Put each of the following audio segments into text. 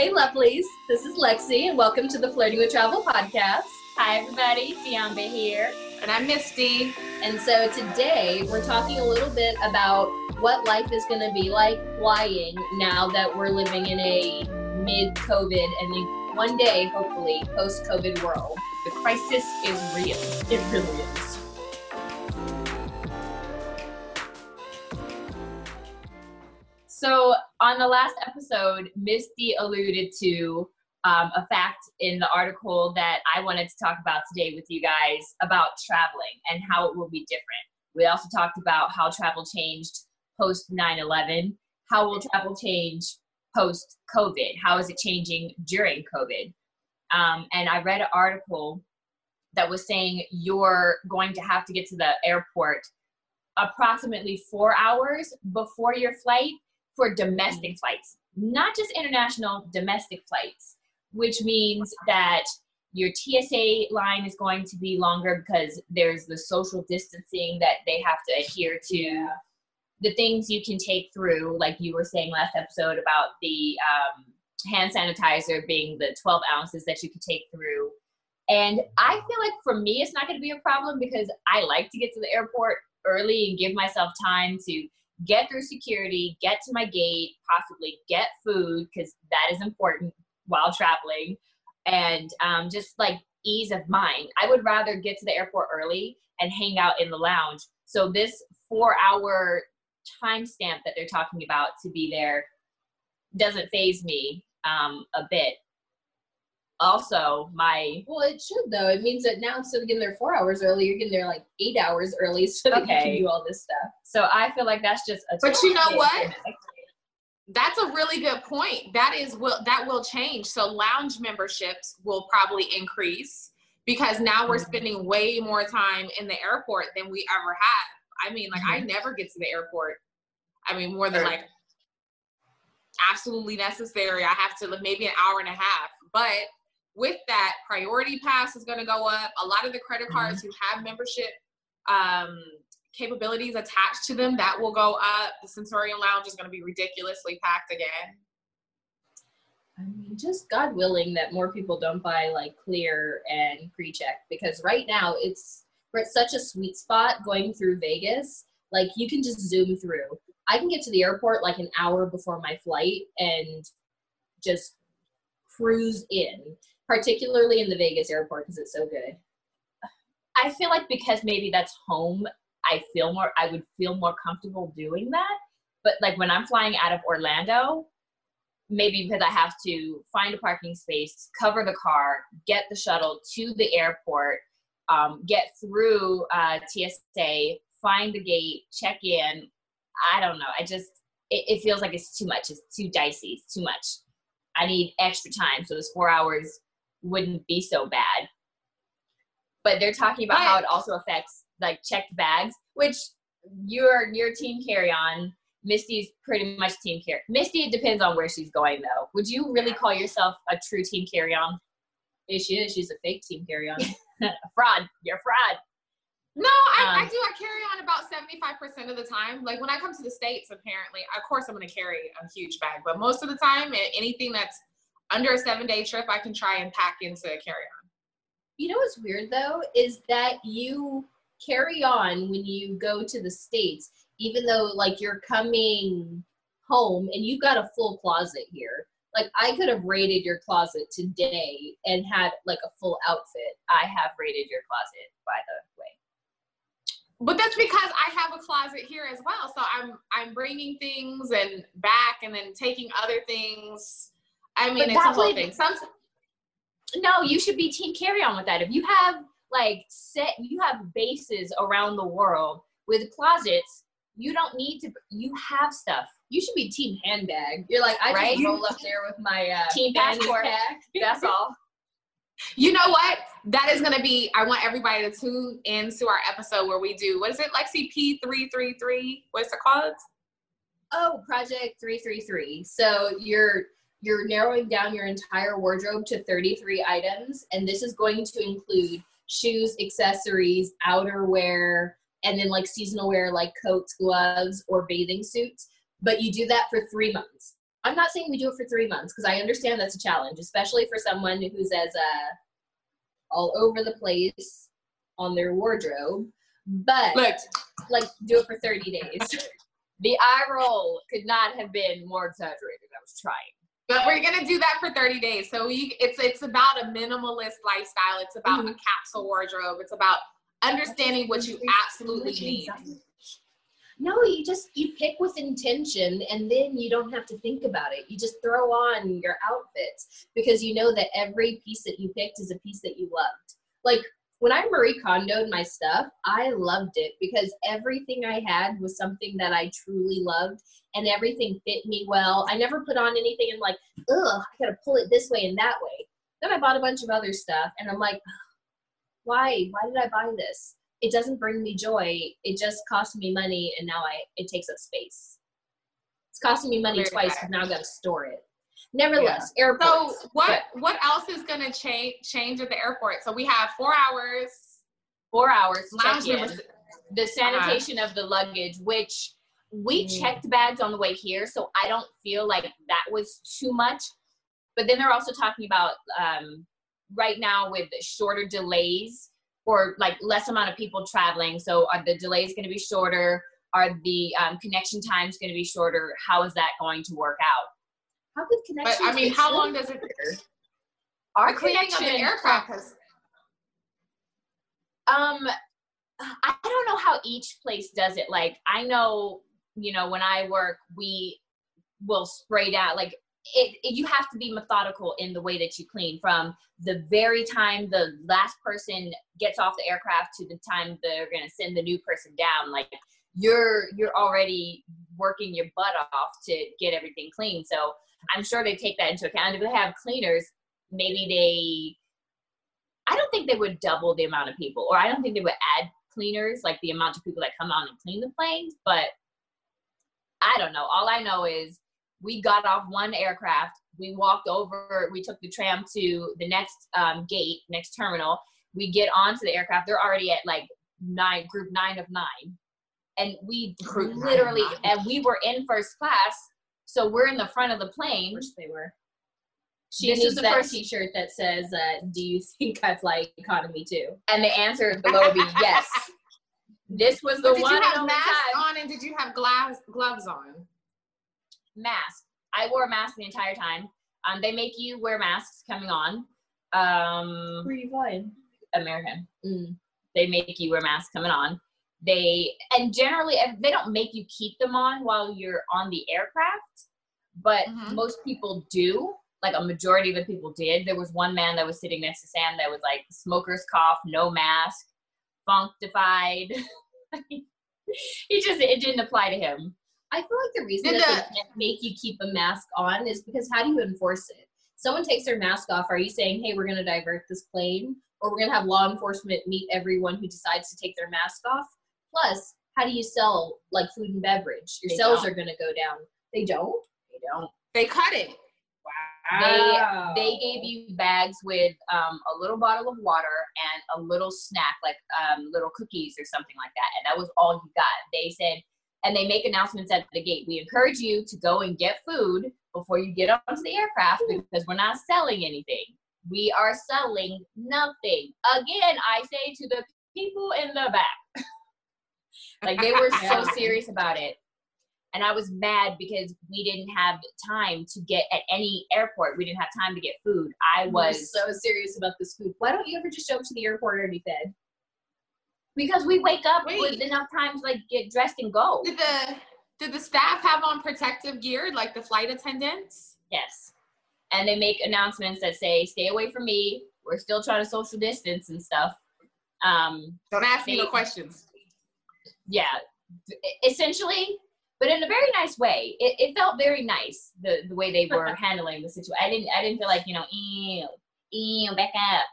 Hey, lovelies. This is Lexi, and welcome to the Flirting with Travel podcast. Hi, everybody. Bianca here. And I'm Misty. And so today we're talking a little bit about what life is going to be like flying now that we're living in a mid COVID and one day, hopefully, post COVID world. The crisis is real. It really is. So, on the last episode, Misty alluded to um, a fact in the article that I wanted to talk about today with you guys about traveling and how it will be different. We also talked about how travel changed post 9 11. How will travel change post COVID? How is it changing during COVID? Um, and I read an article that was saying you're going to have to get to the airport approximately four hours before your flight for domestic flights, not just international, domestic flights, which means that your TSA line is going to be longer because there's the social distancing that they have to adhere to. Yeah. The things you can take through, like you were saying last episode about the um, hand sanitizer being the 12 ounces that you could take through. And I feel like for me, it's not going to be a problem because I like to get to the airport early and give myself time to get through security, get to my gate, possibly get food because that is important while traveling, and um, just like ease of mind. I would rather get to the airport early and hang out in the lounge. So this four hour timestamp that they're talking about to be there doesn't phase me um, a bit also my well it should though. It means that now instead of getting there four hours early you're getting there like eight hours early so that okay. you can do all this stuff. So i feel like that's just a but you know what? That's a really good point. That is will that will change. So lounge memberships will probably increase because now we're mm-hmm. spending way more time in the airport than we ever have. I mean like mm-hmm. i never get to the airport i mean more than like absolutely necessary. I have to maybe an hour and a half. But with that, priority pass is going to go up. A lot of the credit mm-hmm. cards who have membership um, capabilities attached to them, that will go up. The Centurion Lounge is going to be ridiculously packed again. I mean, just God willing that more people don't buy like clear and pre-check because right now it's we're at such a sweet spot going through Vegas. Like you can just zoom through. I can get to the airport like an hour before my flight and just cruise in particularly in the Vegas airport because it's so good. I feel like because maybe that's home, I feel more I would feel more comfortable doing that. But like when I'm flying out of Orlando, maybe because I have to find a parking space, cover the car, get the shuttle to the airport, um, get through uh, TSA, find the gate, check in. I don't know. I just it, it feels like it's too much. It's too dicey. It's too much. I need extra time. So this four hours wouldn't be so bad. But they're talking about how it also affects like checked bags, which your your team carry on. Misty's pretty much team carry. Misty, it depends on where she's going though. Would you really call yourself a true team carry on? Is she is. She's a fake team carry on. A fraud. You're fraud. No, I, um, I, do. I carry on about 75% of the time. Like when I come to the States, apparently, of course, I'm going to carry a huge bag, but most of the time, anything that's under a seven day trip, I can try and pack into a carry on. You know what's weird though is that you carry on when you go to the States, even though like you're coming home and you've got a full closet here. Like I could have raided your closet today and had like a full outfit. I have raided your closet, by the way. But that's because I have a closet here as well. So I'm I'm bringing things and back and then taking other things I mean, but it's a whole thing. Some, no, you should be team carry on with that. If you have like set, you have bases around the world with closets. You don't need to. You have stuff. You should be team handbag. You're like, I right? just roll up there with my uh, team passport. That's all. You know what? That is going to be, I want everybody to tune into our episode where we do, what is it, Lexi P333? What's it called? Oh, Project 333. So you're you're narrowing down your entire wardrobe to 33 items, and this is going to include shoes, accessories, outerwear, and then like seasonal wear like coats, gloves, or bathing suits. But you do that for three months. I'm not saying we do it for three months because I understand that's a challenge, especially for someone who's as uh, all over the place on their wardrobe. But Look, like, do it for 30 days. The eye roll could not have been more exaggerated. I was trying. But we're gonna do that for 30 days. So we, it's it's about a minimalist lifestyle. It's about mm-hmm. a capsule wardrobe. It's about understanding what you absolutely need. No, you just you pick with intention and then you don't have to think about it. You just throw on your outfits because you know that every piece that you picked is a piece that you loved. Like when I Marie Kondoed my stuff, I loved it because everything I had was something that I truly loved and everything fit me well. I never put on anything and like, ugh, I gotta pull it this way and that way. Then I bought a bunch of other stuff and I'm like, why? Why did I buy this? It doesn't bring me joy. It just cost me money and now I it takes up space. It's costing me money Very twice now I've got to store it. Nevertheless, airports. So what what else is gonna change change at the airport? So we have four hours. Four hours. Lounge check-in. members. the sanitation of the luggage, which we Mm. checked bags on the way here, so I don't feel like that was too much. But then they're also talking about um, right now with shorter delays or like less amount of people traveling. So are the delays going to be shorter? Are the um, connection times going to be shorter? How is that going to work out? How could But? I mean, how long does it? Our cleaning of the aircraft has Um, I don't know how each place does it. Like, I know, you know, when I work, we will spray down. Like, it, it you have to be methodical in the way that you clean from the very time the last person gets off the aircraft to the time they're going to send the new person down. Like, you're you're already working your butt off to get everything clean. So I'm sure they take that into account. If they have cleaners, maybe they I don't think they would double the amount of people, or I don't think they would add cleaners like the amount of people that come on and clean the planes. But I don't know. All I know is we got off one aircraft, we walked over, we took the tram to the next um, gate, next terminal. We get onto the aircraft. They're already at like nine, group nine of nine, and we Group literally, and we were in first class, so we're in the front of the plane. Of course they were. She this needs is the that first T-shirt that says, uh, "Do you think I fly economy too?" And the answer below would be yes. This was the But did one you have only masks on and did you have gloves gloves on? Mask. I wore a mask the entire time. Um, they make you wear masks coming on. Um, Where are you flying? American. Mm. They make you wear masks coming on. They and generally they don't make you keep them on while you're on the aircraft, but Mhm. most people do. Like a majority of the people did. There was one man that was sitting next to Sam that was like smoker's cough, no mask, functified. he just it didn't apply to him. I feel like the reason Did that they can't make you keep a mask on is because how do you enforce it? Someone takes their mask off. Are you saying, "Hey, we're going to divert this plane," or we're going to have law enforcement meet everyone who decides to take their mask off? Plus, how do you sell like food and beverage? Your They sales don't. are going to go down. They don't. They don't. They cut it. They they gave you bags with um, a little bottle of water and a little snack, like um, little cookies or something like that, and that was all you got. They said, and they make announcements at the gate. We encourage you to go and get food before you get onto the aircraft because we're not selling anything. We are selling nothing. Again, I say to the people in the back, like they were so serious about it and I was mad because we didn't have time to get at any airport. We didn't have time to get food. I was so serious about this food. Why don't you ever just show up to the airport already fed? because we wake up Wait. with enough time to like get dressed and go. Did the did the staff have on protective gear like the flight attendants? Yes, and they make announcements that say, "Stay away from me. We're still trying to social distance and stuff." Um, Don't ask me no questions. Yeah, essentially, but in a very nice way. It, it felt very nice the the way they were handling the situation. I didn't I didn't feel like you know, ew, ew, back up,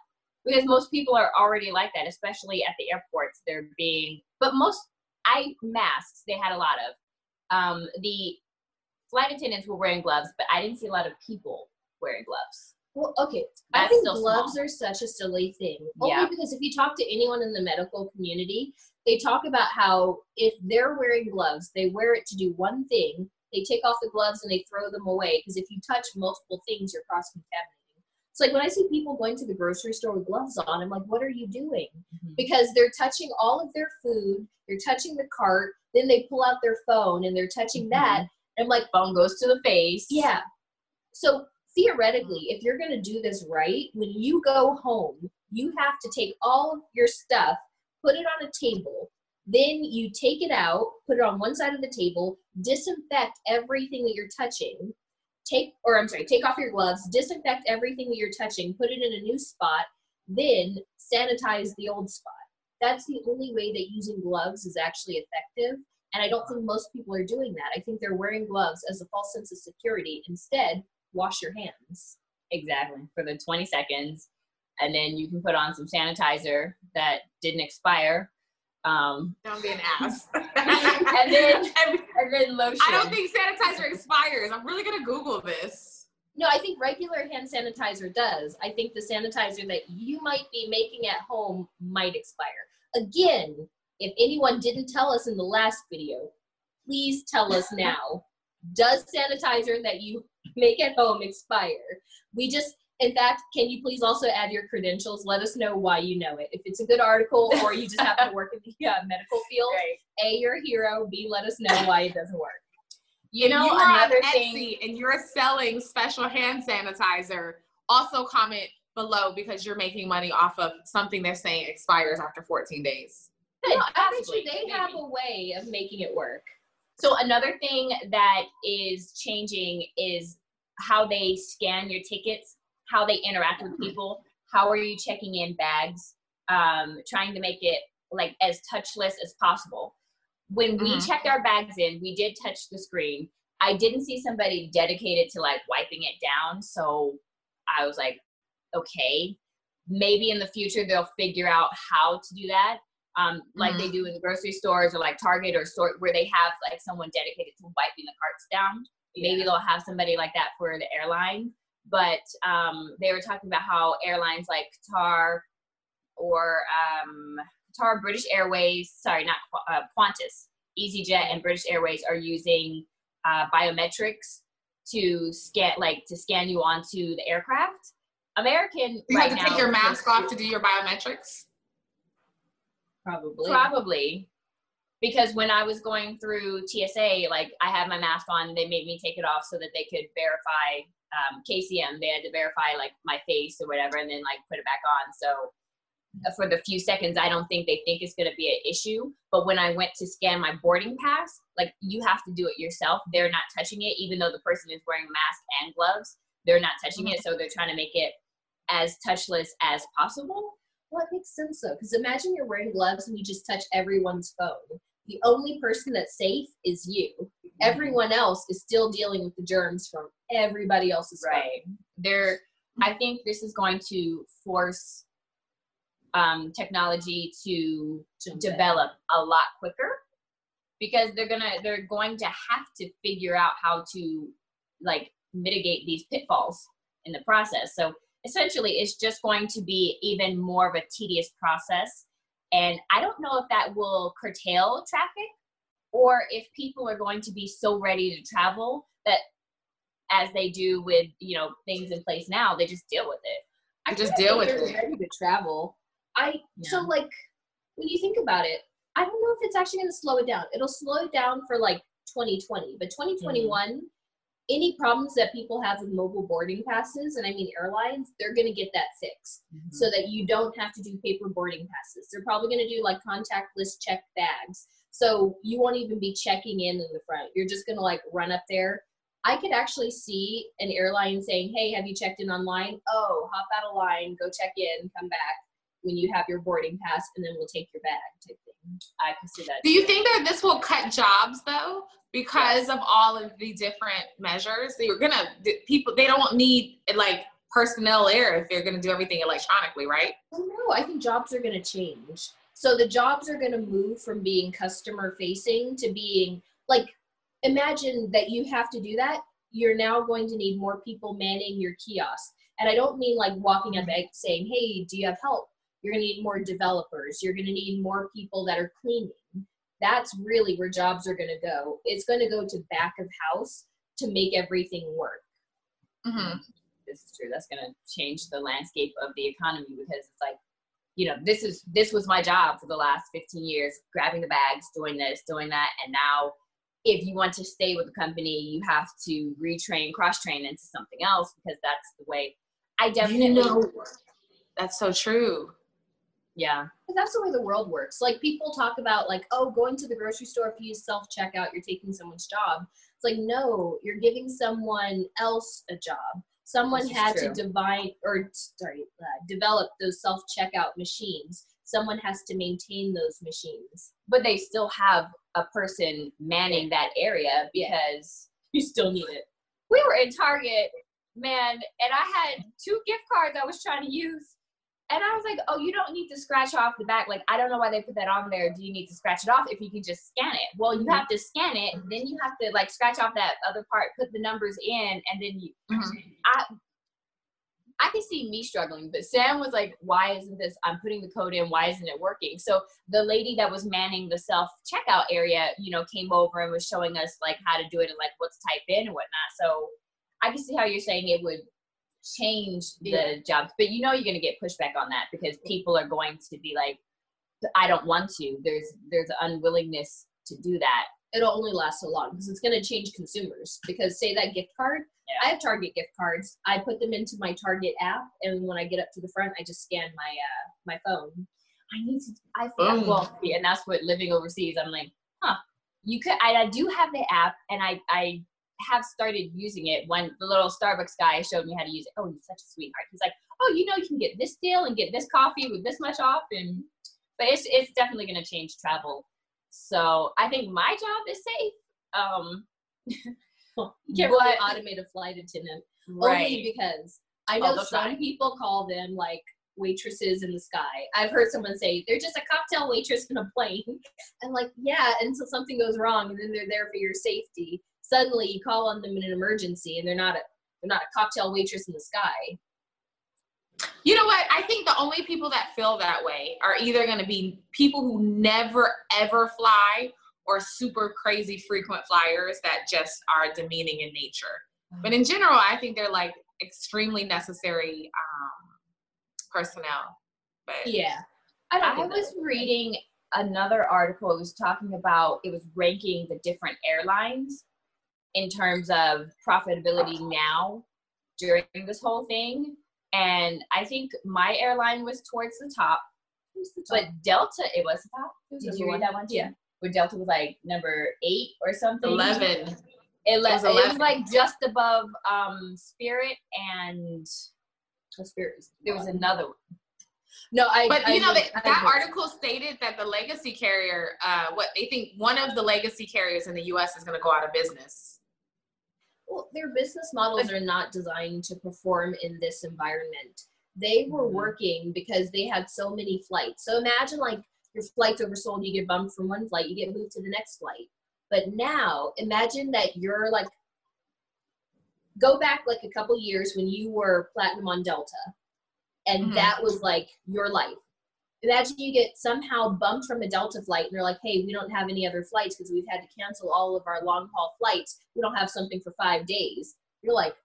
because most people are already like that, especially at the airports. They're being, but most I masks they had a lot of. Um, the flight attendants were wearing gloves, but I didn't see a lot of people wearing gloves. Well, okay. I think gloves small. are such a silly thing. Yeah. Only because if you talk to anyone in the medical community, they talk about how if they're wearing gloves, they wear it to do one thing, they take off the gloves and they throw them away because if you touch multiple things, you're cross contaminating. It's like when I see people going to the grocery store with gloves on, I'm like, what are you doing? Mm-hmm. Because they're touching all of their food, they're touching the cart, then they pull out their phone and they're touching mm-hmm. that. And I'm like, phone goes to the face. Yeah. So theoretically, if you're going to do this right, when you go home, you have to take all of your stuff, put it on a table, then you take it out, put it on one side of the table, disinfect everything that you're touching, take, or I'm sorry, take off your gloves, disinfect everything that you're touching, put it in a new spot, then sanitize the old spot. That's the only way that using gloves is actually effective. And I don't think most people are doing that. I think they're wearing gloves as a false sense of security. Instead, wash your hands. Exactly. For the 20 seconds. And then you can put on some sanitizer that didn't expire um, don't be an ass. and then and then lotion. I don't think sanitizer expires. I'm really gonna Google this. No, I think regular hand sanitizer does. I think the sanitizer that you might be making at home might expire. Again, if anyone didn't tell us in the last video, please tell us now. does sanitizer that you make at home expire? We just in fact, can you please also add your credentials? Let us know why you know it. If it's a good article or you just happen to work in the uh, medical field, right. A, you're a hero. B, let us know why it doesn't work. You know, you another on thing, Etsy and you're selling special hand sanitizer. Also, comment below because you're making money off of something they're saying expires after 14 days. No, I bet you they have a way of making it work. So another thing that is changing is how they scan your tickets how they interact with people. How are you checking in bags? Um, trying to make it like as touchless as possible. When we mm-hmm. checked our bags in we did touch the screen. I didn't see somebody dedicated to like wiping it down. So i was like okay maybe in the future they'll figure out how to do that um, like mm-hmm. they do in the grocery stores or like target or store where they have like someone dedicated to wiping the carts down maybe they'll have somebody like that for the airline but um, they were talking about how airlines like Qatar or um, Qatar, British Airways, sorry, not uh, Qantas, EasyJet, and British Airways are using uh, biometrics to scan, like to scan you onto the aircraft. American, you right have to now, take your mask off to do your biometrics. Probably. Probably. Because when I was going through TSA, like I had my mask on, they made me take it off so that they could verify um, KCM, they had to verify like my face or whatever, and then like put it back on. So uh, for the few seconds, I don't think they think it's going to be an issue. But when I went to scan my boarding pass, like you have to do it yourself. They're not touching it, even though the person is wearing a mask and gloves. They're not touching it, so they're trying to make it as touchless as possible. Well, it makes sense though, because imagine you're wearing gloves and you just touch everyone's phone. The only person that's safe is you. Everyone else is still dealing with the germs from everybody else's right. Phone. There, I think this is going to force um, technology to Jump develop in. a lot quicker because they're gonna they're going to have to figure out how to like mitigate these pitfalls in the process. So essentially, it's just going to be even more of a tedious process. And I don't know if that will curtail traffic or if people are going to be so ready to travel that as they do with you know things in place now they just deal with it i just deal with it ready to travel i yeah. so like when you think about it i don't know if it's actually going to slow it down it'll slow it down for like 2020 but 2021 mm-hmm. Any problems that people have with mobile boarding passes and i mean airlines they're going to get that fixed mm-hmm. so that you don't have to do paper boarding passes they're probably going to do like contactless check bags so you won't even be checking in in the front you're just going to like run up there I could actually see an airline saying, "Hey, have you checked in online? Oh, hop out of line, go check in, come back when you have your boarding pass, and then we'll take your bag." Type thing. I could see that. Do you think that this will cut jobs though, because yes. of all of the different measures? They're gonna people. They don't need like personnel there if they're gonna do everything electronically, right? No, I think jobs are gonna change. So the jobs are gonna move from being customer facing to being like imagine that you have to do that you're now going to need more people manning your kiosk and i don't mean like walking up and saying hey do you have help you're going to need more developers you're going to need more people that are cleaning that's really where jobs are going to go. It's going to go to back of house to make everything work. Mm-hmm. This is true. That's going to change the landscape of the economy because it's like, you know, this is this was my job for the last 15 years, grabbing the bags, doing this, doing that, and now if you want to stay with the company, you have to retrain, cross train into something else because that's the way. I definitely you know. That's so true. Yeah. That's the way the world works. Like people talk about like, oh, going to the grocery store, if you use self checkout, you're taking someone's job. It's like, no, you're giving someone else a job. Someone had true. to divine or sorry, uh, develop those self checkout machines. Someone has to maintain those machines. But they still have a person manning that area because you still need it. We were in Target, man, and I had two gift cards I was trying to use and I was like, oh, you don't need to scratch off the back. Like, I don't know why they put that on there. Do you need to scratch it off if you can just scan it? Well, you have to scan it, then you have to like scratch off that other part, put the numbers in, and then you. Mm-hmm. I I can see me struggling, but Sam was like, why isn't this? I'm putting the code in. Why isn't it working? So the lady that was manning the self checkout area, you know, came over and was showing us like how to do it and like what to type in and whatnot. So I can see how you're saying it would change the yeah. jobs but you know you're going to get pushback on that because people are going to be like i don't want to. There's there's an unwillingness to do that. It'll only last so long because it's going to change consumers because say that gift card yeah. i have target gift cards. I put them into my target app and when i get up to the front i just scan my uh my phone. I need to i feel wealthy, and that's what living overseas i'm like huh you could I, I do have the app and i i have started using it when the little Starbucks guy showed me how to use it. Oh, he's such a sweetheart. He's like, oh, you know, you can get this deal and get this coffee with this much off, and but it's it's definitely going to change travel. So I think my job is safe. Um, you can't really automate a flight attendant, right? Only because I know some people call them like waitresses in the sky. I've heard someone say they're just a cocktail waitress in a plane. And like, yeah, until something goes wrong and then they're there for your safety suddenly you call on them in an emergency and they're not a they're not a cocktail waitress in the sky. You know what? I think the only people that feel that way are either going to be people who never ever fly or super crazy frequent flyers that just are demeaning in nature. But in general i think they're like extremely necessary um, personnel. But yeah. I, I was reading another article it was talking about it was ranking the different airlines in terms of profitability now during this whole thing. And I think my airline was towards the top, the top? but Delta, it was the top. Did you read that one too? Yeah. Where Delta was like number eight or something. Eleven. It, le- it, was, it was like just above um, Spirit and the Spirit. There was another one. No, I. But you I, know that, that article stated that the legacy carrier, uh, what they think one of the legacy carriers in the U.S. is going to go out of business well, their business models are not designed to perform in this environment. They were mm-hmm. working because they had so many flights. So imagine like your flight's oversold, you get bumped from one flight, you get moved to the next flight. But now imagine that you're like, go back like a couple years when you were platinum on Delta, and mm-hmm. that was like your life imagine you get somehow bumped from a Delta flight and they're like, hey, we don't have any other flights because we've had to cancel all of our long haul flights. We don't have something for five days. You're like,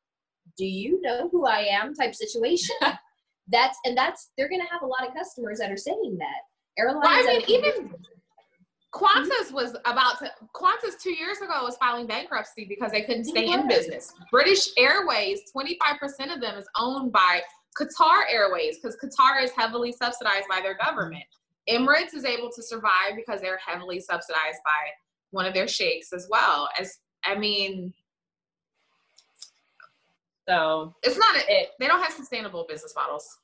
do you know who I am type situation. that's and that's they're gonna have a lot of customers that are saying that. Airlines well, I mean, even Qantas was about to Qantas two years ago was filing bankruptcy because they couldn't stay in business. British Airways, 25% of them is owned by Qatar Airways, because Qatar is heavily subsidized by their government. Emirates is able to survive because they're heavily subsidized by one of their sheikhs as well. As I mean, so it's not a, it, they don't have sustainable business models.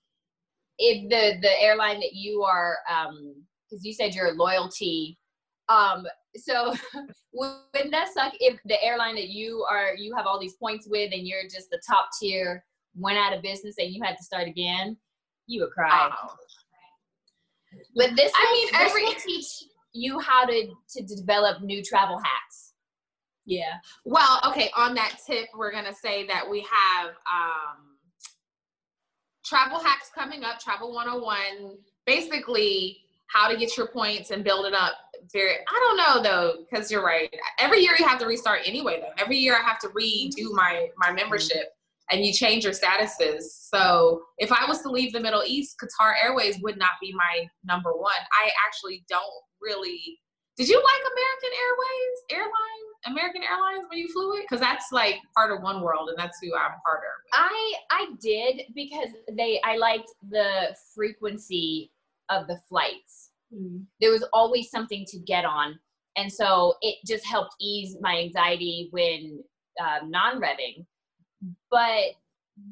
If the the airline that you are, um, because you said your loyalty, um, so wouldn't that suck if the airline that you are you have all these points with and you're just the top tier went out of business and you had to start again, you would cry. Oh. But this, I mean, this every will teach you how to to develop new travel hacks. Yeah. Well, okay. On that tip, we're gonna say that we have um, travel hacks coming up. Travel 101. Basically, how to get your points and build it up. Very, I don't know though, because you're right. Every year you have to restart anyway. Though every year I have to redo my my membership, and you change your statuses. So if I was to leave the Middle East, Qatar Airways would not be my number one. I actually don't really. Did you like American Airways airline? American Airlines when you flew it? Because that's like part of One World, and that's who I'm part of. I I did because they I liked the frequency of the flights. Mm. There was always something to get on, and so it just helped ease my anxiety when um, non-revving. But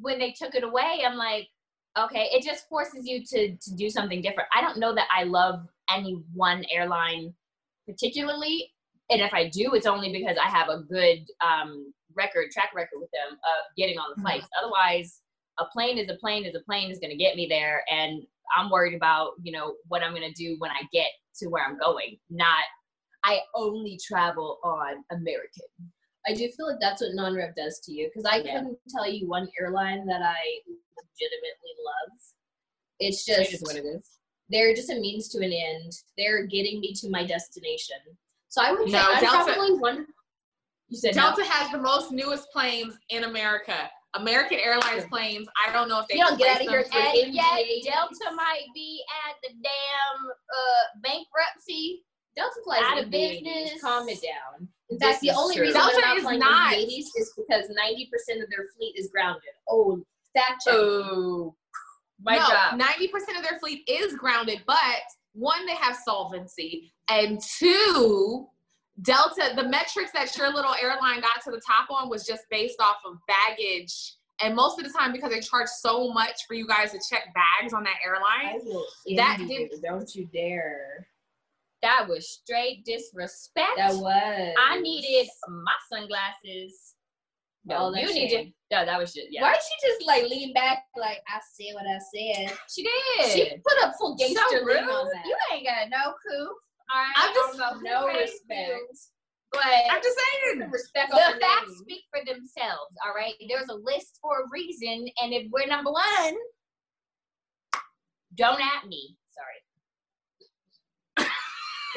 when they took it away, I'm like, okay, it just forces you to to do something different. I don't know that I love any one airline particularly and if I do, it's only because I have a good um, record, track record with them of getting on the Mm-hmm. flights. Otherwise, a plane is a plane is a plane is going to get me there, and I'm worried about you know what I'm going to do when I get to where I'm going. Not I only travel on American. I do feel like that's what non-rev does to you because I Yeah. couldn't tell you one airline that I legitimately love. It's It just what it is. they're just a means to an end. They're getting me to my destination. So I would say No, I'm Delta- probably one. You said Delta no. has the most newest planes in America. American Airlines planes. I don't know if they You don't get replaced outta here And yet, Delta might be at the damn uh, bankruptcy. Delta flies Out of business. Calm it down. In fact, the only true. reason Delta they're not is flying not. in the 80s is because 90% of their fleet is grounded. Oh, fact check. Oh, my no, job. ninety percent of their fleet is grounded, but one, they have solvency, and two, Delta. The metrics that your little airline got to the top on was just based off of baggage, and most of the time because they charge so much for you guys to check bags on that I airline. will That did- you. Don't you dare. That was straight disrespect. That was. I needed my sunglasses. No, All you need to. No, that was just yeah. Why did she just like lean back like I said what I said? She did. She put up full gangster so rude. on that. You ain't got no coup. I'm just- I don't know no respect. you, But I'm just saying. Respect the facts name. speak for themselves. All right, there's a list for a reason, and if we're number one, don't at me.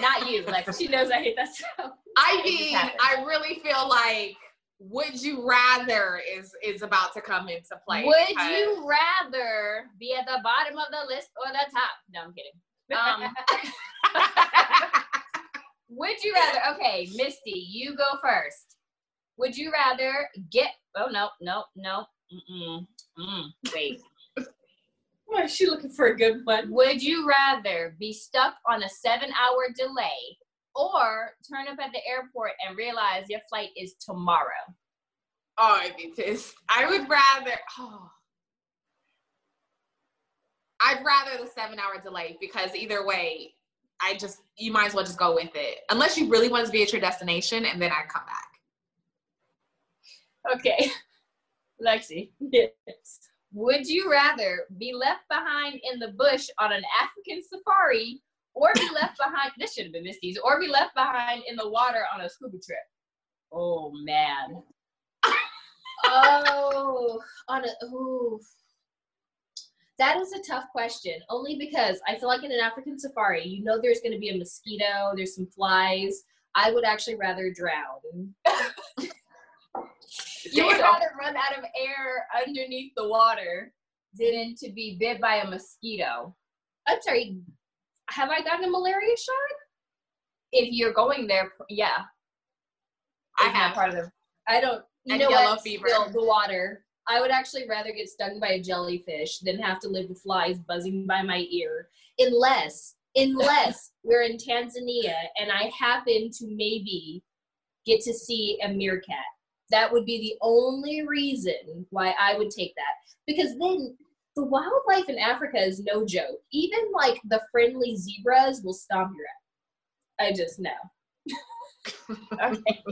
Not you, Lex. She knows I hate that stuff. I mean. I really feel like would you rather is is about to come into play. Would you rather be at the bottom of the list or the top? No, I'm kidding. Um, would you rather? Okay, Misty, you go first. Would you rather get? Oh no, no, no. Mm-mm. Mm, wait. Why is she looking for a good one? Would you rather be stuck on a seven-hour delay or turn up at the airport and realize your flight is tomorrow? Oh, I'd be pissed. I would rather. Oh. I'd rather the seven hour delay because either way, I just you might as well just go with it. Unless you really want to be at your destination, and then I come back. Okay. Lexi. Yes. Would you rather be left behind in the bush on an African safari or be left behind, this should have been Misty's, or be left behind in the water on a scuba trip? Oh, man. oh, on a ooh. That is a tough question. Only because I feel like in an African safari, you know there's going to be a mosquito, there's some flies. I would actually rather drown. You would rather run out of air underneath the water than to be bit by a mosquito. I'm sorry. Have I gotten a malaria shot? If you're going there, yeah. I have. part of the I don't. You And know yellow what? fever. Still, the water. I would actually rather get stung by a jellyfish than have to live with flies buzzing by my ear. Unless, unless we're in Tanzania and I happen to maybe get to see a meerkat. That would be the only reason why I would take that. Because then the wildlife in Africa is no joke. Even like the friendly zebras will stomp your ass. I just know. Okay.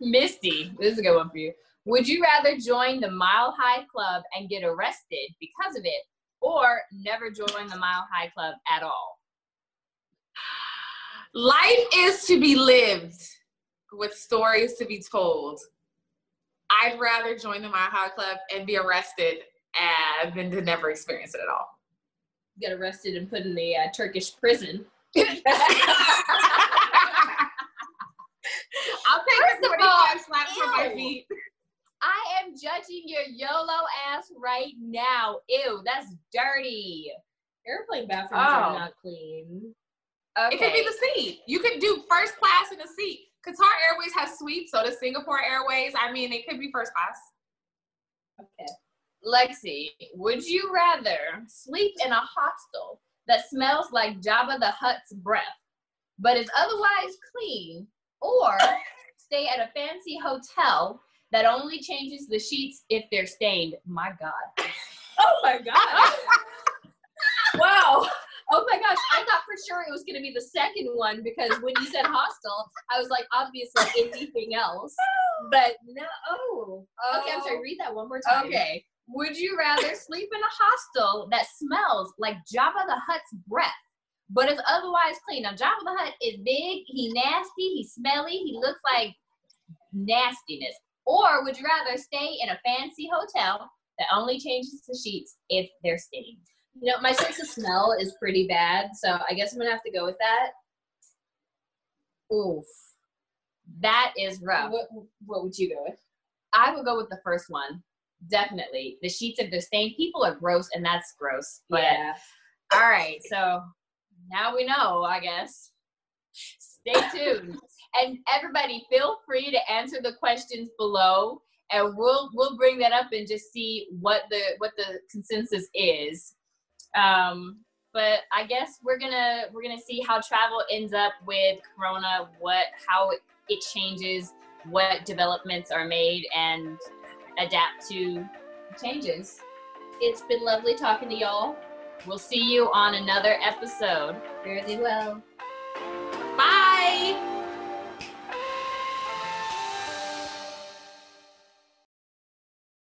Misty, this is a good one for you. Would you rather join the Mile High Club and get arrested because of it, or never join the Mile High Club at all? Life is to be lived with stories to be told. I'd rather join the Mile High Club and be arrested uh, than to never experience it at all. get arrested and put in the uh, Turkish prison. I'll take First the of 45 all, slaps for my feet. I am judging your YOLO ass right now. Ew, that's dirty. Airplane bathrooms are Oh. not clean. Okay. It could be the seat. You could do first class in a seat. Qatar Airways has suites, so does Singapore Airways. I mean, it could be first class. Okay. Lexi, would you rather sleep in a hostel that smells like Jabba the Hutt's breath, but is otherwise clean, or stay at a fancy hotel that only changes the sheets if they're stained? My God. Oh my god. wow. Oh my gosh, I thought for sure it was gonna be the second one because when you said hostel, I was like, obviously anything else. But no. Oh. Okay, I'm sorry. Read that one more time. Okay. Would you rather sleep in a hostel that smells like Jabba the Hutt's breath, but is otherwise clean? Now, Jabba the Hutt is big, he nasty, he's smelly, he looks like nastiness. Or would you rather stay in a fancy hotel that only changes the sheets if they're stained? You know, my sense of smell is pretty bad, so I guess I'm gonna have to go with that. Oof. That is rough. What, what would you go with? I would go with the first one. Definitely. The sheets, they're stained, people are gross, and that's gross. But yeah. All right, so now we know, I guess. Stay tuned. and everybody feel free to answer the questions below and we'll we'll bring that up and just see what the what the consensus is. Um but I guess we're gonna we're gonna see how travel ends up with Corona, what how it changes, what developments are made, and adapt to changes. It's been lovely talking to y'all. We'll see you on another episode. Fairly well.